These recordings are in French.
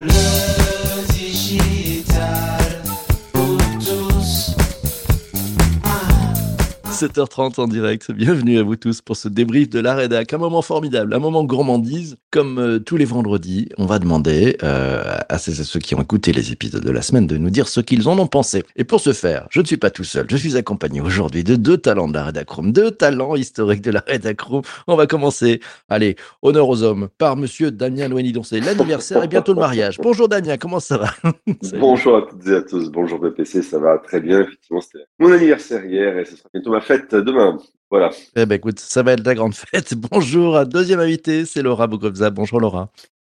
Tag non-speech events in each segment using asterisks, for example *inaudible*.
Le 7h30 en direct. Bienvenue à vous tous pour ce débrief de la rédac. Un moment formidable, un moment gourmandise. Comme euh, tous les vendredis, on va demander euh, à ces- ceux qui ont écouté les épisodes de la semaine de nous dire ce qu'ils en ont pensé. Et pour ce faire, je ne suis pas tout seul. Je suis accompagné aujourd'hui de deux talents de la rédacroom, deux talents historiques de la rédacroom. On va commencer, allez, honneur aux hommes, par monsieur Damien Loigny, dont c'est l'anniversaire et bientôt le mariage. Bonjour Damien, comment ça va? Bonjour à toutes et à tous, bonjour BPC, ça va très bien, effectivement c'était mon anniversaire hier et ce sera bientôt ma fête demain. Voilà. Eh ben écoute, ça va être la grande *laughs* fête. Bonjour à deuxième invité, c'est Laura Bogobza. Bonjour Laura.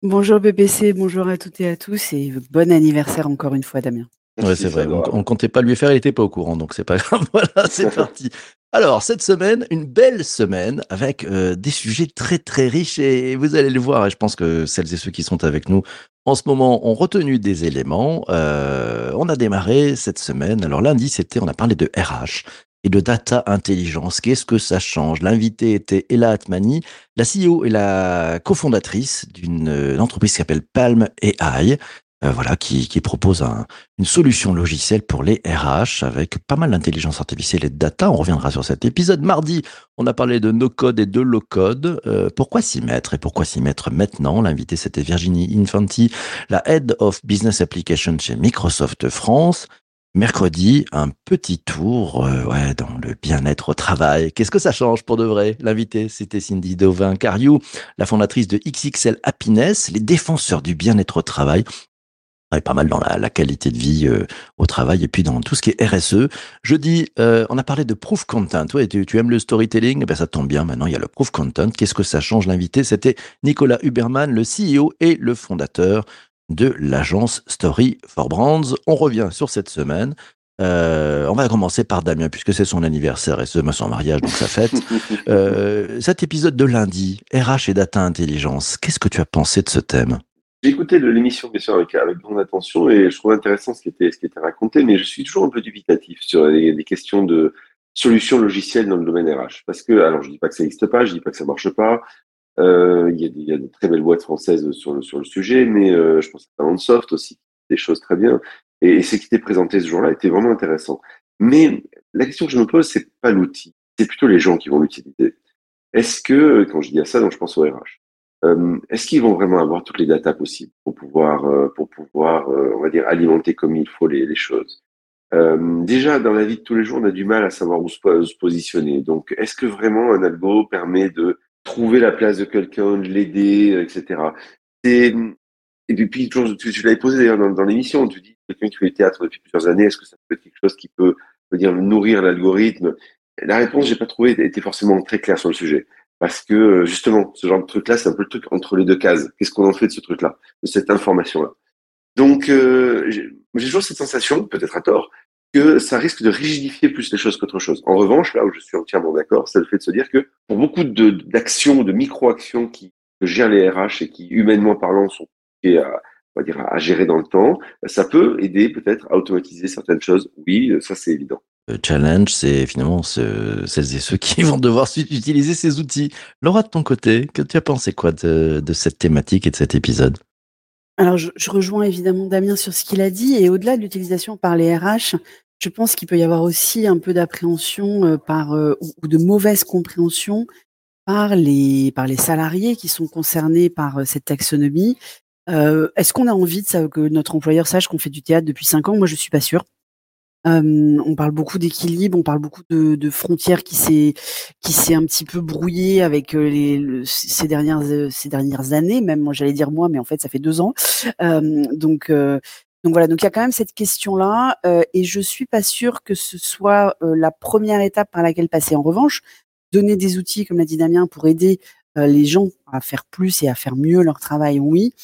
Bonjour BBC, bonjour à toutes et à tous et bon anniversaire encore une fois Damien. Ouais, Merci, c'est vrai. On, on comptait pas lui faire, il était pas au courant, donc c'est pas *laughs* grave. Voilà, c'est *laughs* parti. Alors, cette semaine, une belle semaine avec euh, des sujets très très riches et vous allez le voir. Et je pense que celles et ceux qui sont avec nous en ce moment ont retenu des éléments. Euh, on a démarré cette semaine. Alors lundi, c'était, on a parlé de RH et de data intelligence. Qu'est-ce que ça change? L'invité était Ella Atmani, la CEO et la cofondatrice d'une euh, entreprise qui s'appelle Palm AI. euh, voilà, qui, propose un, une solution logicielle pour les RH avec pas mal d'intelligence artificielle et de data. On reviendra sur cet épisode. Mardi, on a parlé de no-code et de low-code. Euh, pourquoi s'y mettre et pourquoi s'y mettre maintenant? L'invité, c'était Virginie Infanti, la Head of Business Application chez Microsoft France. Mercredi, un petit tour euh, dans le bien-être au travail. Qu'est-ce que ça change pour de vrai? L'invité, c'était Cindy Dovin-Cariou, la fondatrice de XXL Happiness, les défenseurs du bien-être au travail pas mal dans la, qualité de vie euh, au travail et puis dans tout ce qui est RSE. Jeudi, euh, on a parlé de proof content. Tu aimes le storytelling? Eh ben ça tombe bien. Maintenant, il y a le proof content. Qu'est-ce que ça change? L'invité, c'était Nicolas Huberman, le CEO et le fondateur de l'agence Story for Brands. On revient sur cette semaine. Euh, on va commencer par Damien puisque c'est son anniversaire et ce son mariage donc sa fête. *laughs* Euh, cet épisode de lundi, RH et data intelligence. Qu'est-ce que tu as pensé de ce thème? J'ai écouté l'émission bien sûr avec, avec grande attention et je trouvais intéressant ce qui était, ce qui était raconté, mais je suis toujours un peu dubitatif sur les, les questions de solutions logicielles dans le domaine RH. Parce que, alors je dis pas que ça n'existe pas, je dis pas que ça marche pas. Euh, Il y, des- il y a de très belles boîtes françaises sur le, sur le sujet, mais euh, je pense à Talentsoft aussi, des choses très bien. Et, et ce qui était présenté ce jour-là était vraiment intéressant. Mais la question que je me pose, c'est pas l'outil, c'est plutôt les gens qui vont l'utiliser. Est-ce que, quand je dis à ça, donc je pense au RH, euh, est-ce qu'ils vont vraiment avoir toutes les datas possibles pour pouvoir, euh, pour pouvoir, euh, on va dire, alimenter comme il faut les, les choses? Euh, Déjà, dans la vie de tous les jours, on a du mal à savoir où se, po- se positionner. Donc, est-ce que vraiment un algo permet de trouver la place de quelqu'un, de l'aider, euh, etc. C'est- Et depuis, toujours, tu, l'avais posé d'ailleurs dans, l'émission, tu dis quelqu'un qui fait du théâtre depuis plusieurs années, est-ce que ça peut être quelque chose qui peut, peut nourrir l'algorithme? La réponse, j'ai pas trouvé, était forcément très claire sur le sujet. Parce que euh, justement, ce genre de truc-là, c'est un peu le truc entre les deux cases. Qu'est-ce qu'on en fait de ce truc-là, de cette information-là Donc, euh, j'ai toujours cette sensation, peut-être à tort, que ça risque de rigidifier plus les choses qu'autre chose. En revanche, là où je suis entièrement d'accord, c'est le fait de se dire que pour beaucoup d'actions, de micro-actions qui gèrent les RH et qui, humainement parlant, sont à, à gérer dans le temps, ça peut aider peut-être à automatiser certaines choses. Oui, ça c'est évident. Le challenge, c'est finalement ce- celles et ceux qui *laughs* vont devoir utiliser ces outils. Laura, de ton côté, que tu as pensé quoi de cette thématique et de cet épisode? Alors je, je rejoins évidemment Damien sur ce qu'il a dit et au-delà de l'utilisation par les RH, je pense qu'il peut y avoir aussi un peu d'appréhension euh, par euh, ou, de mauvaise compréhension par les par les salariés qui sont concernés par euh, cette taxonomie. Euh, Est-ce qu'on a envie de ça, que notre employeur sache qu'on fait du théâtre depuis cinq ans? Moi, je suis pas sûre. Euh, on parle beaucoup d'équilibre, on parle beaucoup de, de frontières qui s'est qui s'est un petit peu brouillé avec les le- ces dernières ces dernières années. Même moi, j'allais dire moi, mais en fait, ça fait deux ans. Euh, donc euh, donc voilà, donc il y a quand même cette question-là, et je suis pas sûre que ce soit la première étape par laquelle passer. En revanche, donner des outils, comme l'a dit Damien, pour aider les gens à faire plus et à faire mieux leur travail, oui.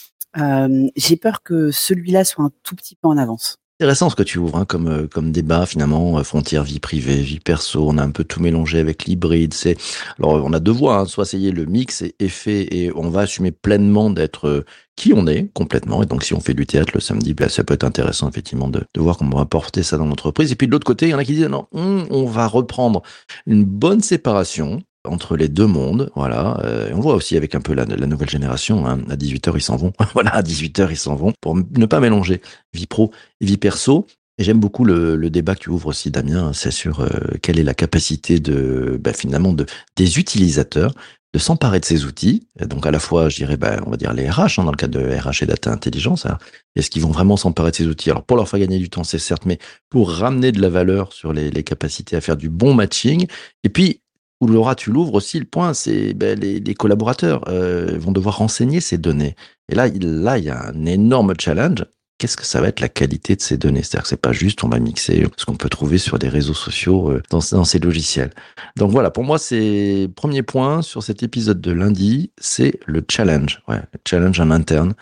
J'ai peur que celui-là soit un tout petit peu en avance. Intéressant ce que tu ouvres hein, comme, euh, comme débat finalement, euh, frontières, vie privée, vie perso, on a un peu tout mélangé avec l'hybride. C'est Alors on a deux voies, hein, soit essayer le mix et, et fait et on va assumer pleinement d'être euh, qui on est complètement. Et donc si on fait du théâtre le samedi, ben, ça peut être intéressant effectivement de, de voir comment on va porter ça dans l'entreprise. Et puis de l'autre côté, il y en a qui disent non, on, on va reprendre une bonne séparation entre les deux mondes. Voilà. Euh, on voit aussi avec un peu la, la nouvelle génération. Hein. À 18h, ils s'en vont. *laughs* voilà, à 18h, ils s'en vont pour ne pas mélanger vie pro et vie perso. Et j'aime beaucoup le, le, débat que tu ouvres aussi, Damien. C'est sur euh, quelle est la capacité de, bah, finalement, de, des utilisateurs de s'emparer de ces outils. donc à la fois, je dirais, bah, on va dire les RH, hein, dans le cadre de RH et Data Intelligence. Hein. Est-ce qu'ils vont vraiment s'emparer de ces outils? Alors pour leur faire gagner du temps, c'est certes, mais pour ramener de la valeur sur les, les capacités à faire du bon matching. Et puis, où Laura, tu l'ouvres aussi, le point, c'est ben, les, les, collaborateurs euh, vont devoir renseigner ces données. Et là, il, là, il y a un énorme challenge qu'est-ce que ça va être la qualité de ces données? C'est-à-dire que c'est pas juste on va mixer ce qu'on peut trouver sur des réseaux sociaux euh, dans, ces logiciels. Donc voilà, pour moi, c'est premier point sur cet épisode de lundi, c'est le challenge, ouais, le challenge en interne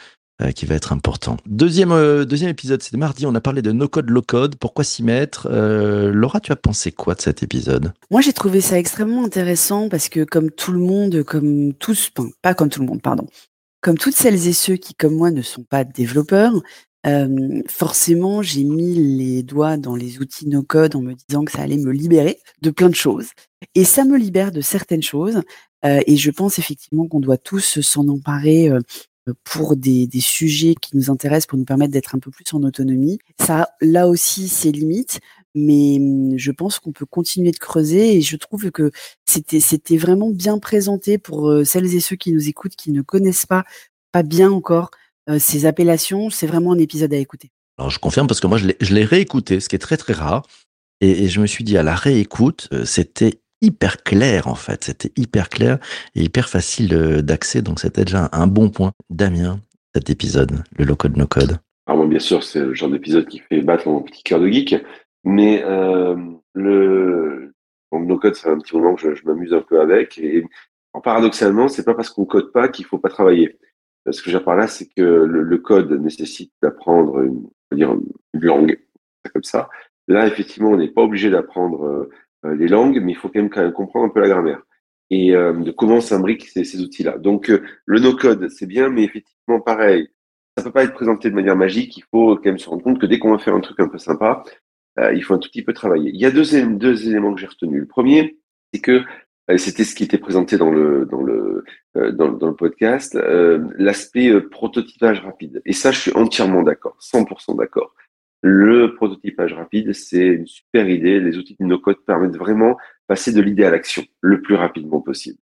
qui va être important. Deuxième euh, deuxième épisode, c'était mardi, on a parlé de no code low code, pourquoi s'y mettre? Euh, Laura, tu as pensé quoi de cet épisode? Moi, j'ai trouvé ça extrêmement intéressant parce que comme tout le monde, comme tous, pas comme tout le monde, pardon, comme toutes celles et ceux qui, comme moi, ne sont pas développeurs, euh, forcément, j'ai mis les doigts dans les outils no-code en me disant que ça allait me libérer de plein de choses. Et ça me libère de certaines choses. Euh, et je pense effectivement qu'on doit tous s'en emparer euh, pour des, sujets qui nous intéressent, pour nous permettre d'être un peu plus en autonomie. Ça, là aussi, c'est limite, mais mmh, je pense qu'on peut continuer de creuser. Et je trouve que c'était vraiment bien présenté pour celles et ceux qui nous écoutent, qui ne connaissent pas pas bien encore euh, ces appellations, c'est vraiment un épisode à écouter. Alors je confirme parce que moi je l'ai réécouté, ce qui est très très rare. Et, et, je me suis dit à la réécoute, euh, c'était hyper clair en fait, c'était hyper clair et hyper facile euh, d'accès, donc c'était déjà un, bon point. Damien, cet épisode, le low code no code. Alors moi bien sûr c'est le genre d'épisode qui fait battre mon petit cœur de geek, mais euh, le no code c'est un petit moment que je, m'amuse un peu avec et paradoxalement c'est pas parce qu'on code pas qu'il faut pas travailler. Ce que j'ai par là, c'est que le, le, code nécessite d'apprendre une, dire une langue, comme ça. Là, effectivement, on n'est pas obligé d'apprendre euh, les langues, mais il faut quand même, quand même comprendre un peu la grammaire et euh, de comment s'imbriquent ces, ces outils-là. Donc, euh, le no-code, c'est bien, mais effectivement, pareil, ça peut pas être présenté de manière magique. Il faut quand même se rendre compte que dès qu'on va faire un truc un peu sympa, euh, il faut un tout petit peu travailler. Il y a deux, deux éléments que j'ai retenus. Le premier, c'est que c'était ce qui était présenté dans le dans le euh, dans, dans, le podcast, euh, l'aspect euh, prototypage rapide. Et ça, je suis entièrement d'accord, 100% d'accord. Le prototypage rapide, c'est une super idée. Les outils de no-code permettent vraiment passer de l'idée à l'action le plus rapidement possible.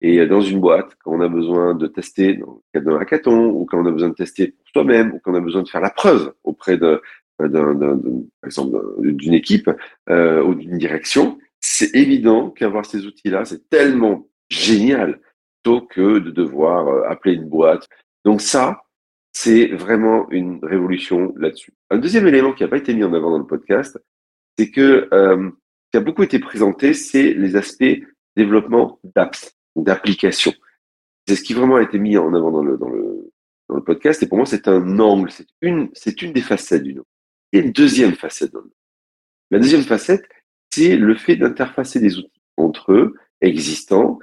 Et dans une boîte, quand on a besoin de tester dans le cadre d'un hackathon, ou quand on a besoin de tester pour soi-même, ou quand on a besoin de faire la preuve auprès de, d'un, d'un, par exemple, d'une équipe euh, ou d'une direction, c'est évident qu'avoir ces outils-là, c'est tellement génial plutôt que de devoir euh, appeler une boîte. Donc ça, c'est vraiment une révolution là-dessus. Un deuxième élément qui n'a pas été mis en avant dans le podcast, c'est que euh, qui a beaucoup été présenté, c'est les aspects développement d'apps, d'applications. C'est ce qui vraiment a été mis en avant dans le, dans le, dans le podcast. Et pour moi, c'est un angle, c'est une, c'est une des facettes du nom. A une deuxième facette dans le La deuxième facette, c'est le fait d'interfacer des outils entre eux, existants,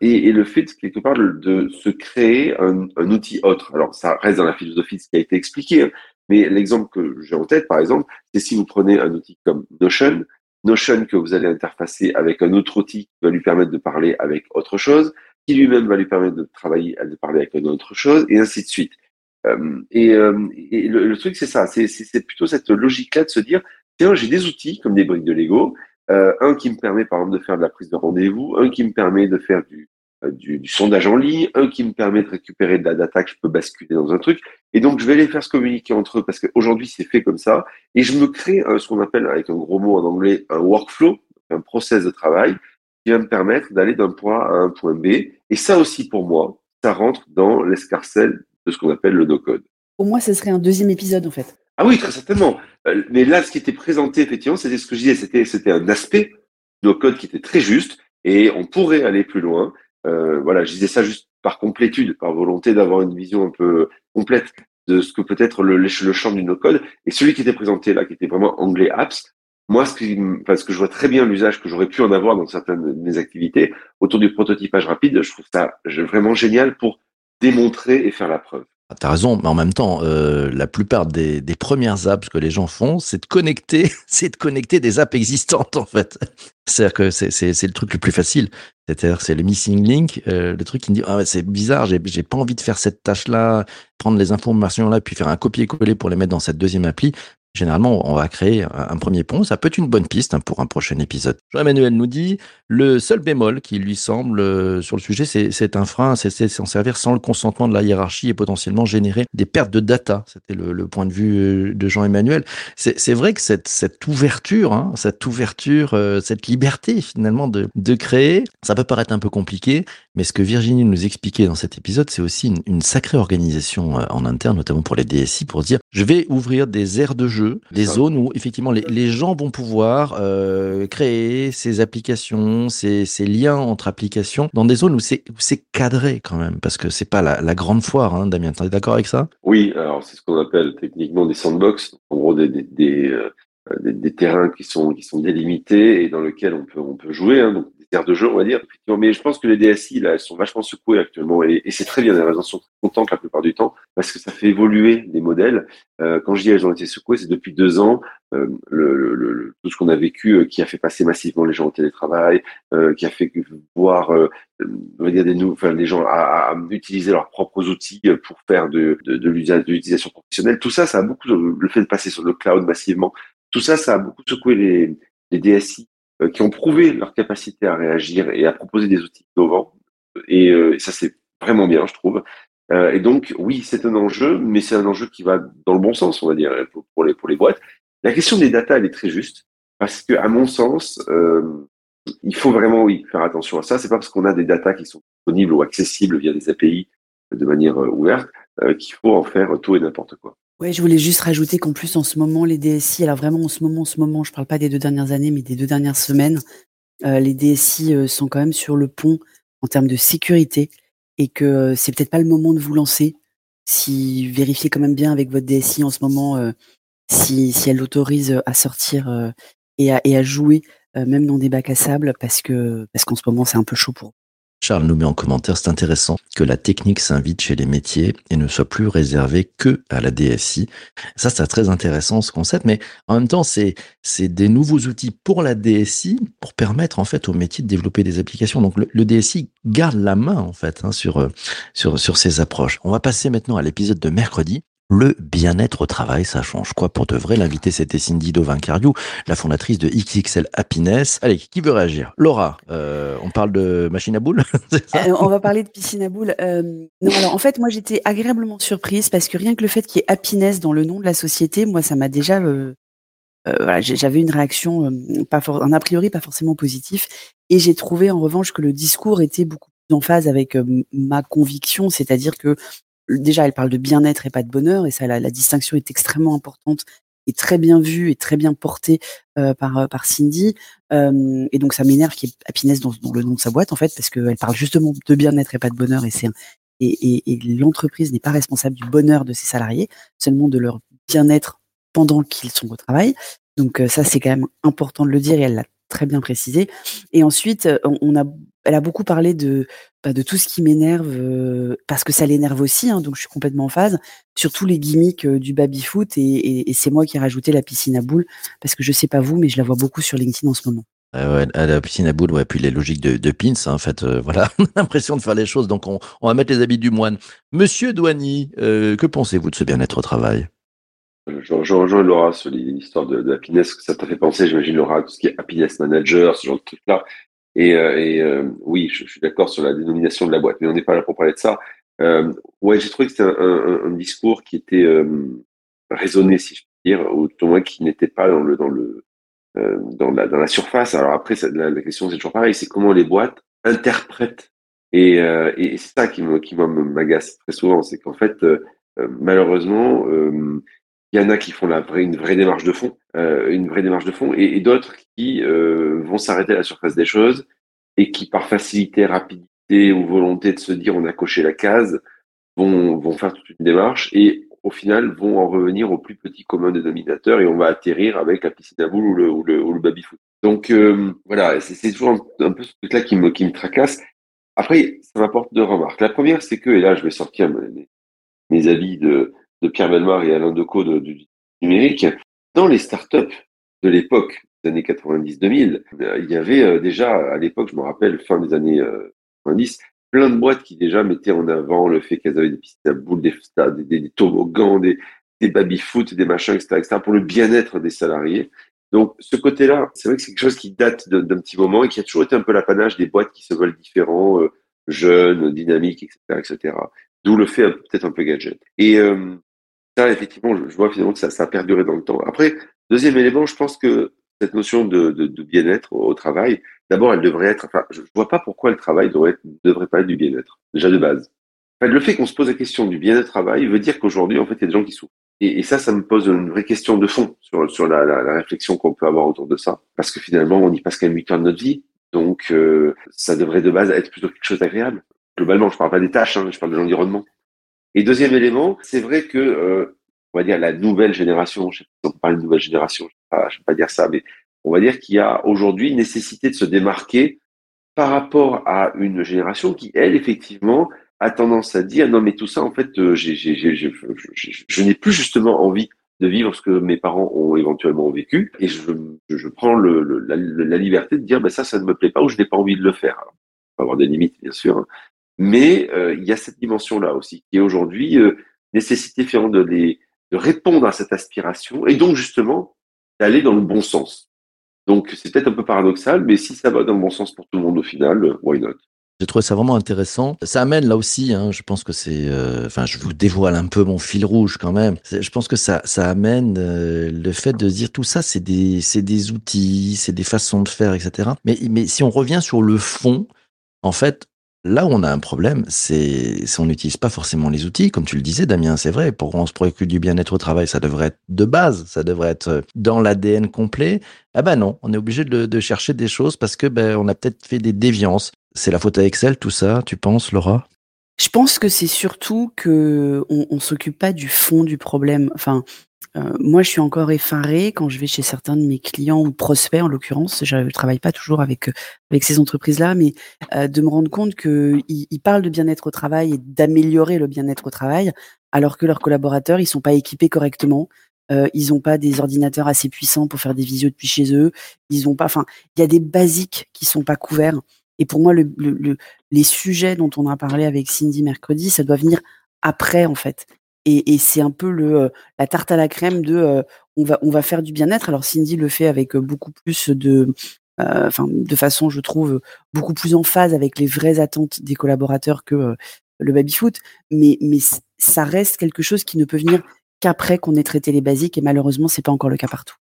et, et, le fait, quelque part, de, se créer un, un, outil autre. Alors, ça reste dans la philosophie de ce qui a été expliqué, hein, mais l'exemple que j'ai en tête, par exemple, c'est si vous prenez un outil comme Notion, Notion que vous allez interfacer avec un autre outil qui va lui permettre de parler avec autre chose, qui lui-même va lui permettre de travailler, de parler avec une autre chose, et ainsi de suite. Euh, et, euh, et le, le, truc, c'est ça, c'est plutôt cette logique-là de se dire, j'ai des outils comme des briques de Lego, euh, un qui me permet par exemple de faire de la prise de rendez-vous, un qui me permet de faire du, euh, du, sondage en ligne, un qui me permet de récupérer de la data que je peux basculer dans un truc. Et donc je vais les faire se communiquer entre eux parce qu'aujourd'hui c'est fait comme ça. Et je me crée ce qu'on appelle avec un gros mot en anglais un workflow, un process de travail qui va me permettre d'aller d'un point A à un point B. Et ça aussi pour moi, ça rentre dans l'escarcelle de ce qu'on appelle le no-code. Pour moi, ce serait un deuxième épisode en fait. Ah oui, très certainement. Euh, mais là, ce qui était présenté, effectivement, c'était ce que je disais, c'était, un aspect de code qui était très juste et on pourrait aller plus loin. Euh, voilà, je disais ça juste par complétude, par volonté d'avoir une vision un peu complète de ce que peut être le, le champ du no-code. Et celui qui était présenté là, qui était vraiment anglais apps, moi, ce, qui, parce que je vois très bien l'usage que j'aurais pu en avoir dans certaines de mes activités autour du prototypage rapide, je trouve ça vraiment génial pour démontrer et faire la preuve. Ah, T'as raison, mais en même temps, euh, la plupart des, des premières apps que les gens font, c'est de connecter, *laughs* c'est de connecter des apps existantes en fait. C'est-à-dire que c'est le truc le plus facile. C'est-à-dire c'est le missing link, euh, le truc qui me dit ah c'est bizarre, j'ai j'ai pas envie de faire cette tâche-là, prendre les informations là, puis faire un copier-coller pour les mettre dans cette deuxième appli. Généralement, on va créer un, premier pont. Ça peut être une bonne piste hein, pour un prochain épisode. Jean-Emmanuel nous dit le seul bémol qui lui semble euh, sur le sujet, c'est un frein, c'est s'en servir sans le consentement de la hiérarchie et potentiellement générer des pertes de data. C'était le, point de vue euh, de Jean-Emmanuel. C'est vrai que cette, cette ouverture, hein, cette ouverture, euh, cette liberté finalement de créer, ça peut paraître un peu compliqué, mais ce que Virginie nous expliquait dans cet épisode, c'est aussi une, une sacrée organisation euh, en interne, notamment pour les DSI, pour dire je vais ouvrir des aires de jeu, des zones où effectivement les, les gens vont pouvoir euh, créer ces applications, ces, ces liens entre applications, dans des zones où c'est cadré quand même, parce que c'est pas la, la grande foire, hein, Damien. T'es d'accord avec ça? Oui, alors c'est ce qu'on appelle techniquement des sandbox, en gros des, des, des, euh, des- des terrains qui sont qui sont délimités et dans lesquels on peut on peut jouer, hein, donc de jeu, on va dire. Mais je pense que les DSI là, elles sont vachement secouées actuellement et, et c'est très bien. Les raisons sont très contentes la plupart du temps parce que ça fait évoluer des modèles. Euh, quand je dis elles ont été secouées, c'est depuis deux ans. euh, le, le- le- tout ce qu'on a vécu euh, qui a fait passer massivement les gens au télétravail, euh, qui a fait voir euh, on va dire des nou- enfin, les gens à, à- utiliser leurs propres outils pour faire de, de, de l'utilisation professionnelle. Tout ça, ça a beaucoup le fait de passer sur le cloud massivement. Tout ça, ça a beaucoup secoué les, les DSI qui ont prouvé leur capacité à réagir et à proposer des outils innovants. Et euh, ça, c'est vraiment bien, je trouve. Euh, et donc, oui, c'est un enjeu, mais c'est un enjeu qui va dans le bon sens, on va dire, pour, pour les pour les boîtes. La question des data, elle est très juste parce que, à mon sens, euh, il faut vraiment oui faire attention à ça. C'est pas parce qu'on a des datas qui sont disponibles ou accessibles via des API de manière euh, ouverte euh, qu'il faut en faire tout et n'importe quoi. Ouais, je voulais juste rajouter qu'en plus, en ce moment, les DSI, alors vraiment en ce moment, en ce moment, je parle pas des deux dernières années, mais des deux dernières semaines, euh, les DSI euh, sont quand même sur le pont en termes de sécurité et que euh, c'est peut-être pas le moment de vous lancer. Si vérifiez quand même bien avec votre DSI en ce moment euh, si, si elle l'autorise à sortir euh, et, à, et à jouer euh, même dans des bacs à sable parce que parce qu'en ce moment c'est un peu chaud pour. Charles nous met en commentaire, c'est intéressant que la technique s'invite chez les métiers et ne soit plus réservée que à la DSI. Ça, c'est très intéressant ce concept, mais en même temps, c'est c'est des nouveaux outils pour la DSI pour permettre en fait au métier de développer des applications. Donc le, le DSI garde la main en fait hein, sur euh, sur sur ces approches. On va passer maintenant à l'épisode de mercredi. Le bien-être au travail, ça change quoi pour de vrai? L'invité, c'était Cindy Dovincariou, la fondatrice de XXL Happiness. Allez, qui veut réagir? Laura, euh, on parle de machine à boules? *laughs* Euh, on va parler de piscine à boules. Euh, en fait, moi j'étais agréablement surprise parce que rien que le fait qu'il y ait happiness dans le nom de la société, moi ça m'a déjà, j'avais une réaction, pas un a priori pas forcément positif, et j'ai trouvé en revanche que le discours était beaucoup en phase avec ma conviction, c'est-à-dire que déjà elle parle de bien-être et pas de bonheur, et ça la, la distinction est extrêmement importante et très bien vue et très bien portée euh, par euh, par Cindy. Et donc ça m'énerve qu'il y ait happiness dans, dans le nom de sa boîte en fait parce qu'elle parle justement de bien-être et pas de bonheur et c'est et, et, l'entreprise n'est pas responsable du bonheur de ses salariés, seulement de leur bien-être pendant qu'ils sont au travail. Donc euh, ça c'est quand même important de le dire et elle l'a très bien précisé. Et ensuite on a elle a beaucoup parlé de bah, de tout ce qui m'énerve euh, parce que ça l'énerve aussi hein, donc je suis complètement en phase surtout les gimmicks euh, du baby foot et, et, et c'est moi qui ai rajouté la piscine à boules parce que je sais pas vous mais je la vois beaucoup sur LinkedIn en ce moment. Ouais, à la piscine à boules, ouais, puis les logiques de, de pins, hein, en fait, euh, voilà, *laughs* on a l'impression de faire les choses, donc on, on va mettre les habits du moine. Monsieur Douany, euh, que pensez-vous de ce bien-être au travail? Je, je rejoins Laura sur l'histoire de, de happiness, que ça t'a fait penser, j'imagine Laura, tout ce qui est happiness manager, ce genre de truc-là. Et, euh, et euh, oui, je, suis d'accord sur la dénomination de la boîte, mais on n'est pas là pour parler de ça. Euh, ouais, j'ai trouvé que c'était un, un, un discours qui était raisonné, si je puis dire, ou au moins qui n'était pas dans le dans le dans la dans la surface. Alors après, la, question c'est toujours pareil, c'est comment les boîtes interprètent. Et, euh, et c'est ça qui me qui m'agace très souvent, c'est qu'en fait, euh, malheureusement. Euh, il y en a qui font une vraie démarche de fond, euh, une vraie démarche de fond, et, d'autres qui euh, vont s'arrêter à la surface des choses et qui, par facilité, rapidité ou volonté de se dire on a coché la case, vont, faire toute une démarche et au final vont en revenir au plus petit commun dénominateur et on va atterrir avec la piscine à boules ou le, ou le, ou le baby-foot. Donc euh, voilà, c'est toujours un, peu ce truc-là qui me, qui me tracasse. Après, ça m'apporte deux remarques. La première, c'est que, et là je vais sortir mes, mes avis de, de Pierre Belmar et Alain Decaux de, du numérique, dans les startups de l'époque, des années 90-2000, euh, il y avait euh, déjà, à l'époque, je me rappelle, fin des années 90, plein de boîtes qui déjà mettaient en avant le fait qu'elles avaient des pistes à boules, des, des, des toboggans, des, des baby-foot, des machins, etc., etc., pour le bien-être des salariés. Donc, ce côté-là, c'est vrai que c'est quelque chose qui date d'un petit moment et qui a toujours été un peu l'apanage des boîtes qui se veulent différents, euh, jeunes, dynamiques, etc., etc. D'où le fait peut-être un peu gadget. Et euh, ça, effectivement, je, vois finalement que ça, ça a perduré dans le temps. Après, deuxième élément, je pense que cette notion de, de, bien-être au, travail, d'abord, elle devrait être. Enfin, je, vois pas pourquoi le travail devrait, devrait pas être du bien-être, déjà de base. Enfin, le fait qu'on se pose la question du bien-être au travail veut dire qu'aujourd'hui, en fait, il y a des gens qui souffrent. Et, ça, ça me pose une vraie question de fond sur, sur la, réflexion qu'on peut avoir autour de ça. Parce que finalement, on y passe quand même 8 ans de notre vie. Donc, euh, ça devrait de base être plutôt quelque chose d'agréable. Globalement, je parle pas des tâches, hein, je parle de l'environnement. Et deuxième élément, c'est vrai que, euh, on va dire, la nouvelle génération, je sais pas si on parle de nouvelle génération, je ne vais, pas dire ça, mais on va dire qu'il y a aujourd'hui nécessité de se démarquer par rapport à une génération qui, elle, effectivement, a tendance à dire non mais tout ça en fait euh, je n'ai plus justement envie de vivre ce que mes parents ont éventuellement vécu et je, je prends le, le, la, liberté de dire ben ça ça ne me plaît pas ou je n'ai pas envie de le faire. Alors, il avoir des limites bien sûr, hein. Mais euh, il y a cette dimension là aussi qui est aujourd'hui euh, nécessité de répondre à cette aspiration et donc justement d'aller dans le bon sens. Donc c'est peut-être un peu paradoxal, mais si ça va dans le bon sens pour tout le monde au final, why not? J'ai trouvé ça vraiment intéressant. Ça amène là aussi, hein, je pense que c'est, euh, enfin, je vous dévoile un peu mon fil rouge quand même. Je pense que ça, ça amène euh, le fait de dire tout ça, c'est des, c'est des outils, c'est des façons de faire, etc. Mais, mais si on revient sur le fond, en fait, Là où on a un problème, c'est on n'utilise pas forcément les outils, comme tu le disais, Damien, c'est vrai. Pour on se préoccupe du bien-être au travail, ça devrait être de base, ça devrait être dans l'ADN complet. Ah ben non, on est obligé de, de, chercher des choses parce que ben on a peut-être fait des déviances. C'est la faute à Excel, tout ça, tu penses, Laura? Je pense que c'est surtout que on, on s'occupe pas du fond du problème. Enfin, euh, moi, je suis encore effarée quand je vais chez certains de mes clients ou prospects, en l'occurrence. Je travaille pas toujours avec euh, avec ces entreprises-là, mais euh, de me rendre compte qu'ils ils parlent de bien-être au travail et d'améliorer le bien-être au travail, alors que leurs collaborateurs, ils sont pas équipés correctement. Ils n'ont pas des ordinateurs assez puissants pour faire des visios depuis chez eux. Ils ont pas. Enfin, il y a des basiques qui sont pas couverts. Et pour moi, le, le, les sujets dont on a parlé avec Cindy mercredi, ça doit venir après, en fait. Et, c'est un peu le, la tarte à la crème de on, va, on va faire du bien-être. Alors Cindy le fait avec beaucoup plus de, enfin de façon, je trouve, beaucoup plus en phase avec les vraies attentes des collaborateurs que le baby-foot. Mais, mais ça reste quelque chose qui ne peut venir qu'après qu'on ait traité les basiques. Et malheureusement, c'est pas encore le cas partout.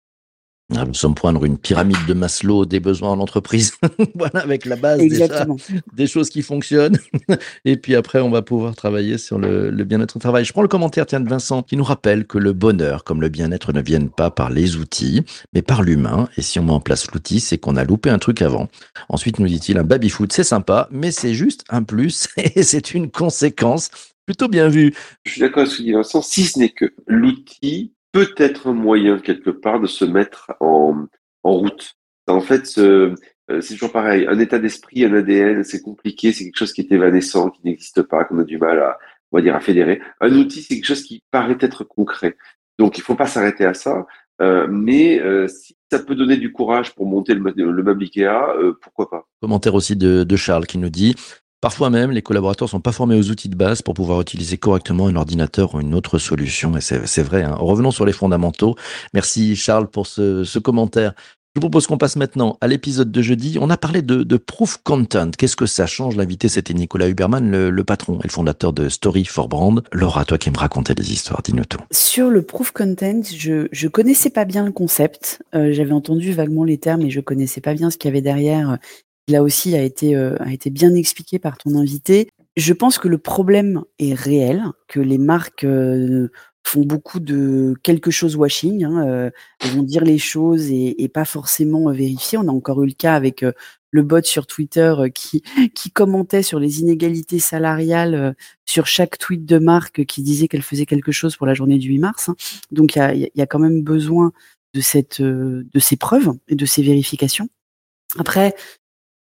Ah, nous sommes poindre une pyramide de Maslow des besoins en entreprise. *laughs* voilà, avec la base déjà, des choses qui fonctionnent. *laughs* Et puis après, on va pouvoir travailler sur le, le bien-être au travail. Je prends le commentaire tiens, de Vincent qui nous rappelle que le bonheur comme le bien-être ne viennent pas par les outils, mais par l'humain. Et si on met en place l'outil, c'est qu'on a loupé un truc avant. Ensuite, nous dit-il, un baby-foot, c'est sympa, mais c'est juste un plus *laughs* et c'est une conséquence. Plutôt bien vu. Je suis d'accord avec ce que dit Vincent, si ce n'est que l'outil peut-être un moyen quelque part de se mettre en, en route. En fait, euh, c'est toujours pareil. Un état d'esprit, un ADN, c'est compliqué, c'est quelque chose qui est évanescent, qui n'existe pas, qu'on a du mal à, on va dire, à fédérer. Un outil, c'est quelque chose qui paraît être concret. Donc, il faut pas s'arrêter à ça. Euh, mais euh, si ça peut donner du courage pour monter le, le meuble Ikea, euh, pourquoi pas? Commentaire aussi de, de Charles qui nous dit Parfois même, les collaborateurs sont pas formés aux outils de base pour pouvoir utiliser correctement un ordinateur ou une autre solution. Et c'est vrai. Hein. Revenons sur les fondamentaux. Merci Charles pour ce, commentaire. Je vous propose qu'on passe maintenant à l'épisode de jeudi. On a parlé de, proof content. Qu'est-ce que ça change? L'invité, c'était Nicolas Huberman, le, patron et le fondateur de Story for Brand. Laura, toi qui me racontais des histoires, dis-nous tout. Sur le proof content, je, je connaissais pas bien le concept. Euh, J'avais entendu vaguement les termes, mais je connaissais pas bien ce qu'il y avait derrière là aussi a été, euh, a été bien expliqué par ton invité. Je pense que le problème est réel, que les marques euh, font beaucoup de quelque chose washing. Hein, euh, elles vont dire les choses et, pas forcément vérifier. On a encore eu le cas avec le bot sur Twitter qui, qui commentait sur les inégalités salariales sur chaque tweet de marque qui disait qu'elle faisait quelque chose pour la journée du 8 mars. Hein. Donc il y a, y a, quand même besoin de, cette, de ces preuves et de ces vérifications. Après,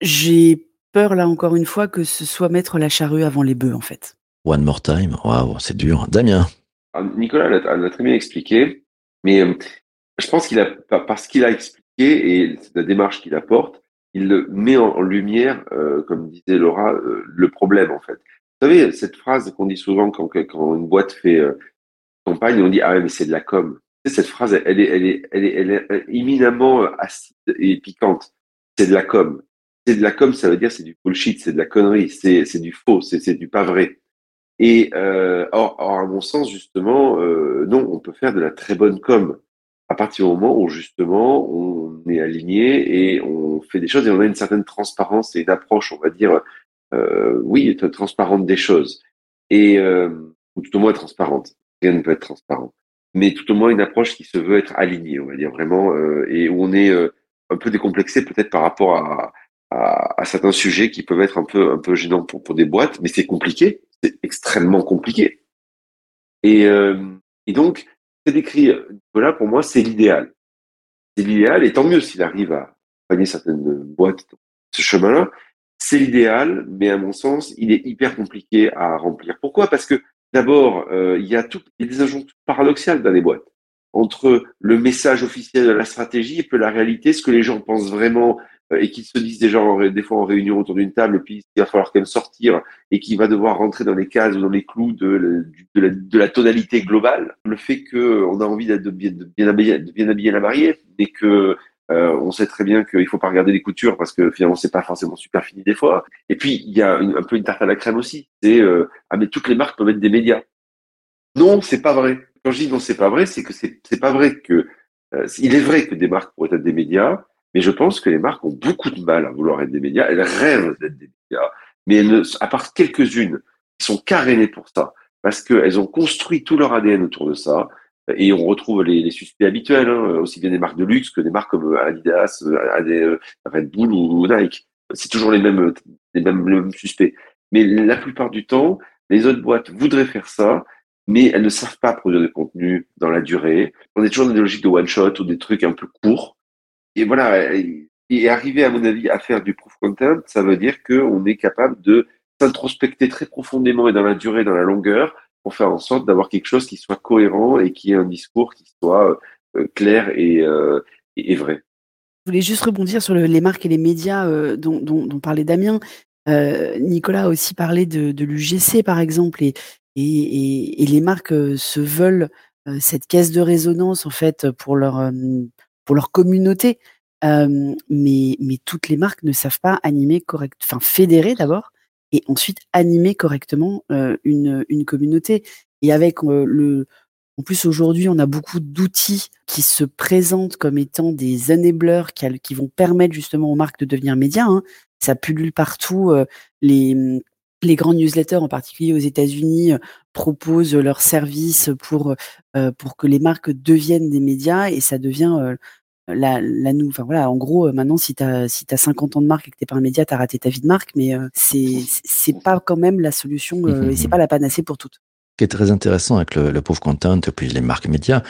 j'ai peur là encore une fois que ce soit mettre la charrue avant les bœufs en fait. One more time. Waouh, c'est dur. Damien. Nicolas l'a très bien expliqué, mais euh, je pense qu'il a, par- parce qu'il a expliqué et c'est la démarche qu'il apporte, il le met en, lumière, euh, comme disait Laura, euh, le problème en fait. Vous savez, cette phrase qu'on dit souvent quand, quand une boîte fait euh, campagne, on dit ah ouais, mais c'est de la com. Cette phrase, elle est, elle est, elle est, elle est éminemment euh, acide et piquante. C'est de la com. C'est de la com, ça veut dire c'est du bullshit, c'est de la connerie, c'est du faux, c'est du pas vrai. Et euh, or, à mon sens, justement, euh, non, on peut faire de la très bonne com à partir du moment où justement on est aligné et on fait des choses et on a une certaine transparence et une approche, on va dire, euh, oui, transparente des choses et euh, ou tout au moins transparente. Rien ne peut être transparent, mais tout au moins une approche qui se veut être alignée, on va dire vraiment, et où on est un peu décomplexé peut-être par rapport à, à, certains sujets qui peuvent être un peu un peu gênants pour, pour des boîtes, mais c'est compliqué, c'est extrêmement compliqué. Et, euh, et donc, c'est décrit, voilà, pour moi, c'est l'idéal. C'est l'idéal, et tant mieux s'il arrive à accompagner certaines boîtes dans ce chemin-là. C'est l'idéal, mais à mon sens, il est hyper compliqué à remplir. Pourquoi? Parce que d'abord, euh, il y a tout, il y des injonctions paradoxales dans les boîtes entre le message officiel de la stratégie et puis la réalité, ce que les gens pensent vraiment euh, et qu'ils se disent déjà des fois en réunion autour d'une table, et puis il va falloir quand même sortir et qui va devoir rentrer dans les cases ou dans les clous de, la, tonalité globale. Le fait que on a envie de bien, de bien habiller, la mariée, mais que euh, on sait très bien qu'il faut pas regarder les coutures parce que finalement c'est pas forcément super fini des fois. Et puis il y a un peu une tarte à la crème aussi. C'est euh, ah mais toutes les marques peuvent être des médias. Non, c'est pas vrai. Quand je dis non, c'est pas vrai, c'est que c'est pas vrai que euh, il est vrai que des marques pourraient être des médias, mais je pense que les marques ont beaucoup de mal à vouloir être des médias. Elles rêvent d'être des médias, mais elles ne, à part quelques-unes qui sont carénées pour ça, parce qu'elles ont construit tout leur ADN autour de ça. Et on retrouve les, les suspects habituels, hein, aussi bien des marques de luxe que des marques comme Adidas, euh, Ade- euh, Red Bull ou, Nike. C'est toujours les mêmes, les mêmes, les mêmes suspects. Mais la plupart du temps, les autres boîtes voudraient faire ça, mais elles ne savent pas produire de contenu dans la durée. On est toujours dans des logiques de one shot ou des trucs un peu courts. Et voilà, et, arriver à mon avis à faire du proof content, ça veut dire qu'on est capable de s'introspecter très profondément et dans la durée, dans la longueur, pour faire en sorte d'avoir quelque chose qui soit cohérent et qui ait un discours qui soit euh, clair et, euh, et, vrai. Je voulais juste rebondir sur le- les marques et les médias euh, dont, dont- parlait Damien. Euh, Nicolas a aussi parlé de, l'UGC, par exemple, et, et, les marques euh, se veulent euh, cette caisse de résonance, en fait, pour leur, euh, pour leur communauté. Euh, mais, mais toutes les marques ne savent pas animer correct, enfin fédérer d'abord, et ensuite animer correctement une, communauté. Et avec le, en plus, aujourd'hui, on a beaucoup d'outils qui se présentent comme étant des enablers qui, vont permettre justement aux marques de devenir médias. hein. Ça pullule partout. les, les grands newsletters, en particulier aux États-Unis, euh, proposent leurs services pour, euh, pour que les marques deviennent des médias et ça devient euh, la, la enfin voilà, en gros, euh, maintenant, si tu as, si t'as 50 ans de marque et que t'es pas un média, tu as raté ta vie de marque, mais euh, c'est c'est pas quand même la solution euh, et c'est pas la panacée pour toutes. Qui est très intéressant avec le, le pauvre content et puis les marques médias,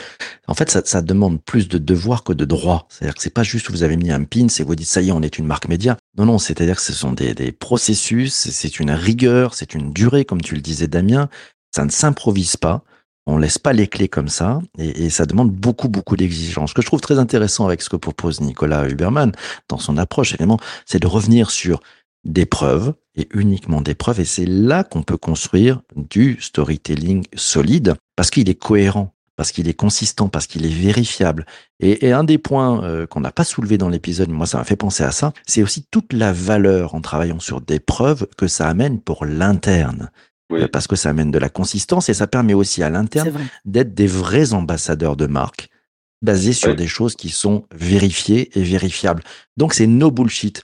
en fait, ça, ça demande plus de devoirs que de droits. C'est-à-dire que c'est pas juste vous avez mis un pin et vous dites ça y est, on est une marque média. Non, non, c'est-à-dire que ce sont des, des processus, c'est une rigueur, c'est une durée, comme tu le disais, Damien. Ça ne s'improvise pas. On laisse pas les clés comme ça et, et ça demande beaucoup, beaucoup d'exigences. Ce que je trouve très intéressant avec ce que propose Nicolas Huberman dans son approche, évidemment, c'est de revenir sur des preuves et uniquement des preuves. Et c'est là qu'on peut construire du storytelling solide parce qu'il est cohérent, parce qu'il est consistant, parce qu'il est vérifiable. Et, et un des points euh, qu'on n'a pas soulevé dans l'épisode, moi ça m'a fait penser à ça, c'est aussi toute la valeur en travaillant sur des preuves que ça amène pour l'interne. Oui. Euh, Parce que ça amène de la consistance et ça permet aussi à l'interne d'être des vrais ambassadeurs de marque basés sur des choses qui sont vérifiées et vérifiables. Donc c'est no bullshit.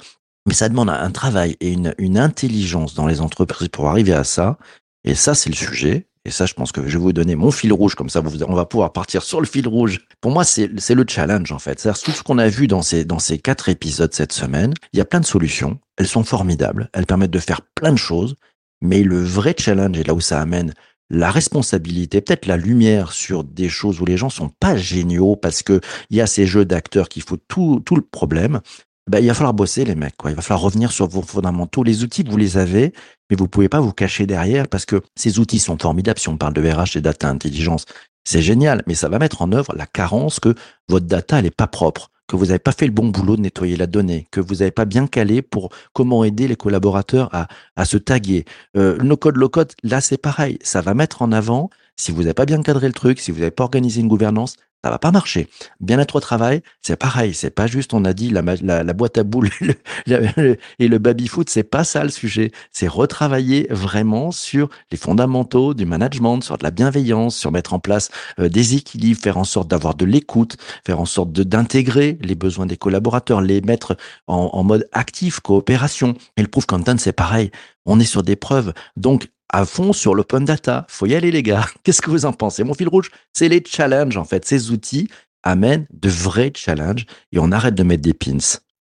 Mais ça demande un travail et une, intelligence dans les entreprises pour arriver à ça. Et ça, c'est le sujet. Et ça, je pense que je vais vous donner mon fil rouge, comme ça, on va pouvoir partir sur le fil rouge. Pour moi, c'est le challenge, en fait. C'est-à-dire, tout ce qu'on a vu dans ces, dans ces quatre épisodes cette semaine, il y a plein de solutions. Elles sont formidables. Elles permettent de faire plein de choses. Mais le vrai challenge, et là où ça amène la responsabilité, peut-être la lumière sur des choses où les gens sont pas géniaux parce que il y a ces jeux d'acteurs qui foutent tout, tout le problème. Ben, il va falloir bosser les mecs. Quoi. Il va falloir revenir sur vos fondamentaux. Les outils, vous les avez, mais vous pouvez pas vous cacher derrière parce que ces outils sont formidables. Si on parle de RH et data intelligence, c'est génial, mais ça va mettre en œuvre la carence que votre data, elle est pas propre que vous n'avez pas fait le bon boulot de nettoyer la donnée, que vous n'avez pas bien calé pour comment aider les collaborateurs à, à se taguer. Euh, le no-code, low-code, là c'est pareil, ça va mettre en avant, si vous n'avez pas bien cadré le truc, si vous n'avez pas organisé une gouvernance, ça va pas marcher. Bien-être au travail, c'est pareil. C'est pas juste, on a dit la, la, la boîte à boules *laughs* et le, baby-foot, c'est pas ça le sujet. C'est retravailler vraiment sur les fondamentaux du management, sur de la bienveillance, sur mettre en place euh, des équilibres, faire en sorte d'avoir de l'écoute, faire en sorte d'intégrer les besoins des collaborateurs, les mettre en, en mode actif, coopération. Et le proof content, c'est pareil. On est sur des preuves. Donc, à fond sur l'open data. Faut y aller, les gars. *laughs* Qu'est-ce que vous en pensez? Mon fil rouge, c'est les challenges, en fait. Ces outils amènent de vrais challenges et on arrête de mettre des pins.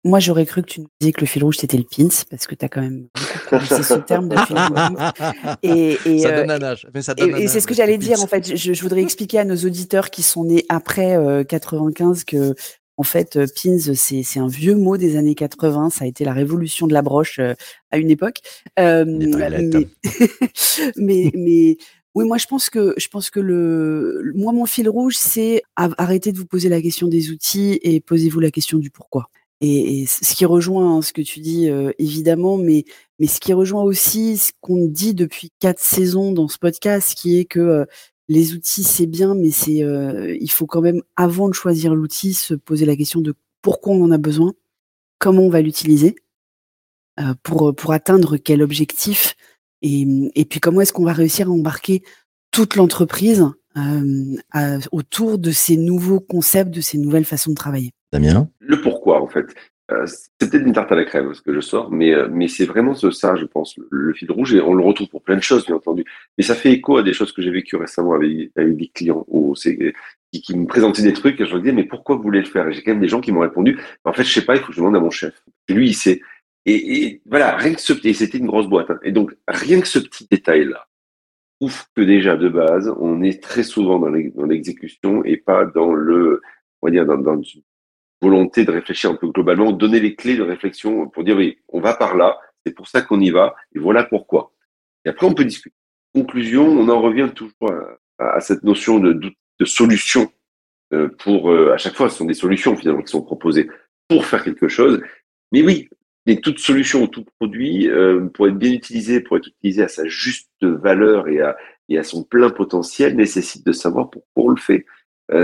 Moi, j'aurais cru que tu nous disais que le fil rouge, c'était le pins, parce que tu as quand même ce terme de fil rouge. *laughs* Et, et, ça donne un âge. Mais ça donne et, et c'est ce que j'allais dire, en fait. Je, je, voudrais expliquer à nos auditeurs qui sont nés après euh, 95 que en fait, euh, pins, c'est un vieux mot des années 80. Ça a été la révolution de la broche euh, à une époque. Euh, mais, *laughs* mais, mais, oui, moi je pense que je pense que le moi mon fil rouge, c'est arrêter de vous poser la question des outils et posez-vous la question du pourquoi. Et, et ce qui rejoint hein, ce que tu dis évidemment, mais mais ce qui rejoint aussi ce qu'on dit depuis quatre saisons dans ce podcast, qui est que les outils, c'est bien, mais c'est, euh, il faut quand même, avant de choisir l'outil, se poser la question de pourquoi on en a besoin, comment on va l'utiliser, euh, pour, pour atteindre quel objectif, et, et puis comment est-ce qu'on va réussir à embarquer toute l'entreprise euh, autour de ces nouveaux concepts, de ces nouvelles façons de travailler. Damien? Le pourquoi, en fait. Euh, c'est peut-être une tarte à la crème ce que je sors, mais euh, c'est vraiment ça, je pense, le, fil rouge. Et on le retrouve pour plein de choses, bien entendu. Mais ça fait écho à des choses que j'ai vécues récemment avec, des clients qui, me présentaient des trucs et je leur disais mais pourquoi vous voulez le faire? Et j'ai quand même des gens qui m'ont répondu en fait je sais pas, il faut que je demande à mon chef. Et lui il sait. Et, voilà, rien que ce et c'était une grosse boîte. Hein. Et donc rien que ce petit détail là, ouf que déjà de base on est très souvent dans l'exécution et pas dans le on va dire dans, dans volonté de réfléchir un peu globalement, donner les clés de réflexion pour dire oui, on va par là, c'est pour ça qu'on y va, et voilà pourquoi. Et après, on peut discuter. Conclusion, on en revient toujours à, cette notion de, de, solution euh, pour, euh, à chaque fois, ce sont des solutions finalement qui sont proposées pour faire quelque chose. Mais oui, mais toute solution, tout produit, euh, pour être bien utilisé, pour être utilisé à sa juste valeur et à, et à son plein potentiel, nécessite de savoir pourquoi on le fait.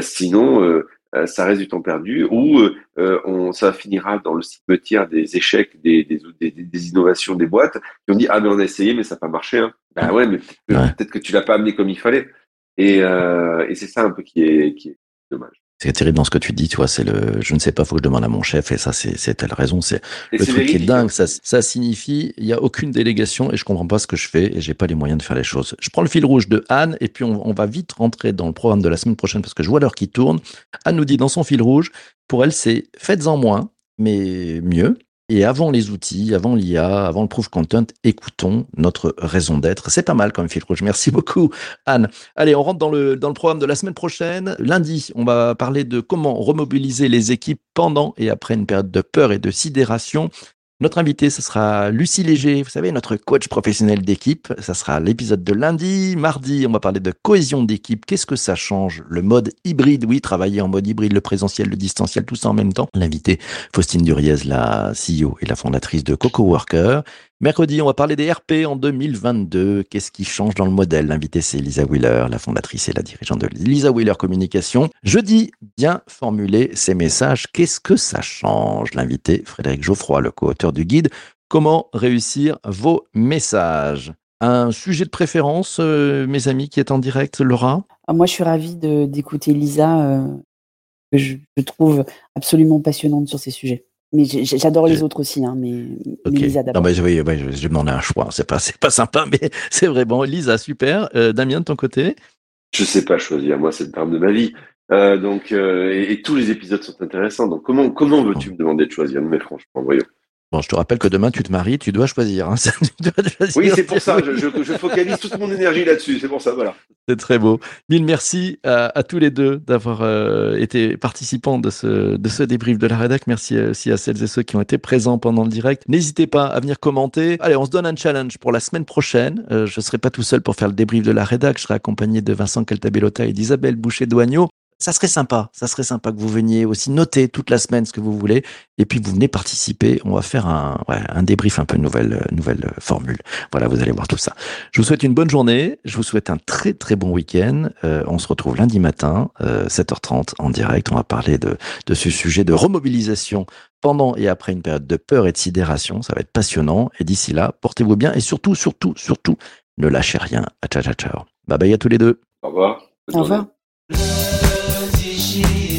sinon, ça reste du temps perdu, ou euh, euh, on, ça finira dans le cimetière des échecs, des, des, des, des, innovations des boîtes, qui ont dit ah mais on a essayé mais ça n'a pas marché. Hein. Ben ouais, mais peut-être que tu l'as pas amené comme il fallait. Et, et c'est ça un peu qui est, qui est dommage. C'est terrible dans ce que tu dis, tu vois, c'est le, je ne sais pas, faut que je demande à mon chef, et ça, c'est, c'est telle raison, c'est le truc qui est dingue, ça, ça signifie, il y a aucune délégation et je comprends pas ce que je fais et j'ai pas les moyens de faire les choses. Je prends le fil rouge de Anne et puis on, on va vite rentrer dans le programme de la semaine prochaine parce que je vois l'heure qui tourne. Anne nous dit dans son fil rouge, pour elle, c'est faites-en moins, mais mieux. Et avant les outils, avant l'IA, avant le proof content, écoutons notre raison d'être. C'est pas mal comme fil rouge. Merci beaucoup, Anne. Allez, on rentre dans le, dans le programme de la semaine prochaine. Lundi, on va parler de comment remobiliser les équipes pendant et après une période de peur et de sidération. Notre invité, ce sera Lucie Léger, vous savez, notre coach professionnel d'équipe. Ça sera l'épisode de lundi. Mardi, on va parler de cohésion d'équipe. Qu'est-ce que ça change? Le mode hybride, oui, travailler en mode hybride, le présentiel, le distanciel, tout ça en même temps. L'invité, Faustine Duriez, la CEO et la fondatrice de Coco Worker. Mercredi, on va parler des RP en 2022. Qu'est-ce qui change dans le modèle? L'invité, c'est Lisa Wheeler, la fondatrice et la dirigeante de Lisa Wheeler Communication. Jeudi, bien formuler ces messages. Qu'est-ce que ça change? L'invité, Frédéric Geoffroy, le co-auteur du guide. Comment réussir vos messages un sujet de préférence, euh, mes amis, qui est en direct, Laura? Ah, Moi, je suis ravie d'écouter Lisa, euh, que je trouve absolument passionnante sur ces sujets. Mais j'adore les autres aussi, hein, mais, mais Lisa d'abord. Non, mais, oui, oui, je, je demandais un choix. C'est pas, c'est pas sympa, *laughs* mais c'est vrai. Bon, Lisa, super. Euh, Damien, de ton côté? Je sais pas choisir. Moi, c'est le terme de ma vie. Euh, donc, euh, et, et, tous les épisodes sont intéressants. Donc, comment, comment veux-tu me demander de choisir? Mais franchement, voyons. Bon, je te rappelle que demain, tu te maries, tu dois choisir. hein. *laughs* Tu dois choisir. Oui, c'est pour ça. Je, je- je focalise toute mon énergie là-dessus. C'est pour ça, voilà. C'est très beau. Mille merci à, à tous les deux d'avoir euh, été participants de ce, de ce débrief de la rédac. Merci aussi à celles et ceux qui ont été présents pendant le direct. N'hésitez pas à venir commenter. Allez, on se donne un challenge pour la semaine prochaine. Euh, je serai pas tout seul pour faire le débrief de la rédac. Je serai accompagné de Vincent Caltabellota et d'Isabelle Boucher-Douagneau. Ça serait sympa. Ça serait sympa que vous veniez aussi noter toute la semaine ce que vous voulez. Et puis vous venez participer. On va faire un, ouais, un débrief un peu nouvelle, euh, nouvelle euh, formule. Voilà, vous allez voir tout ça. Je vous souhaite une bonne journée. Je vous souhaite un très très bon week-end. Euh, on se retrouve lundi matin, euh, 7h30 en direct. On va parler de, de ce sujet de remobilisation pendant et après une période de peur et de sidération. Ça va être passionnant. Et d'ici là, portez-vous bien et surtout, surtout, surtout, ne lâchez rien. Ciao, ciao, ciao. Bye bye à tous les deux. Au revoir. Au revoir. Le digital.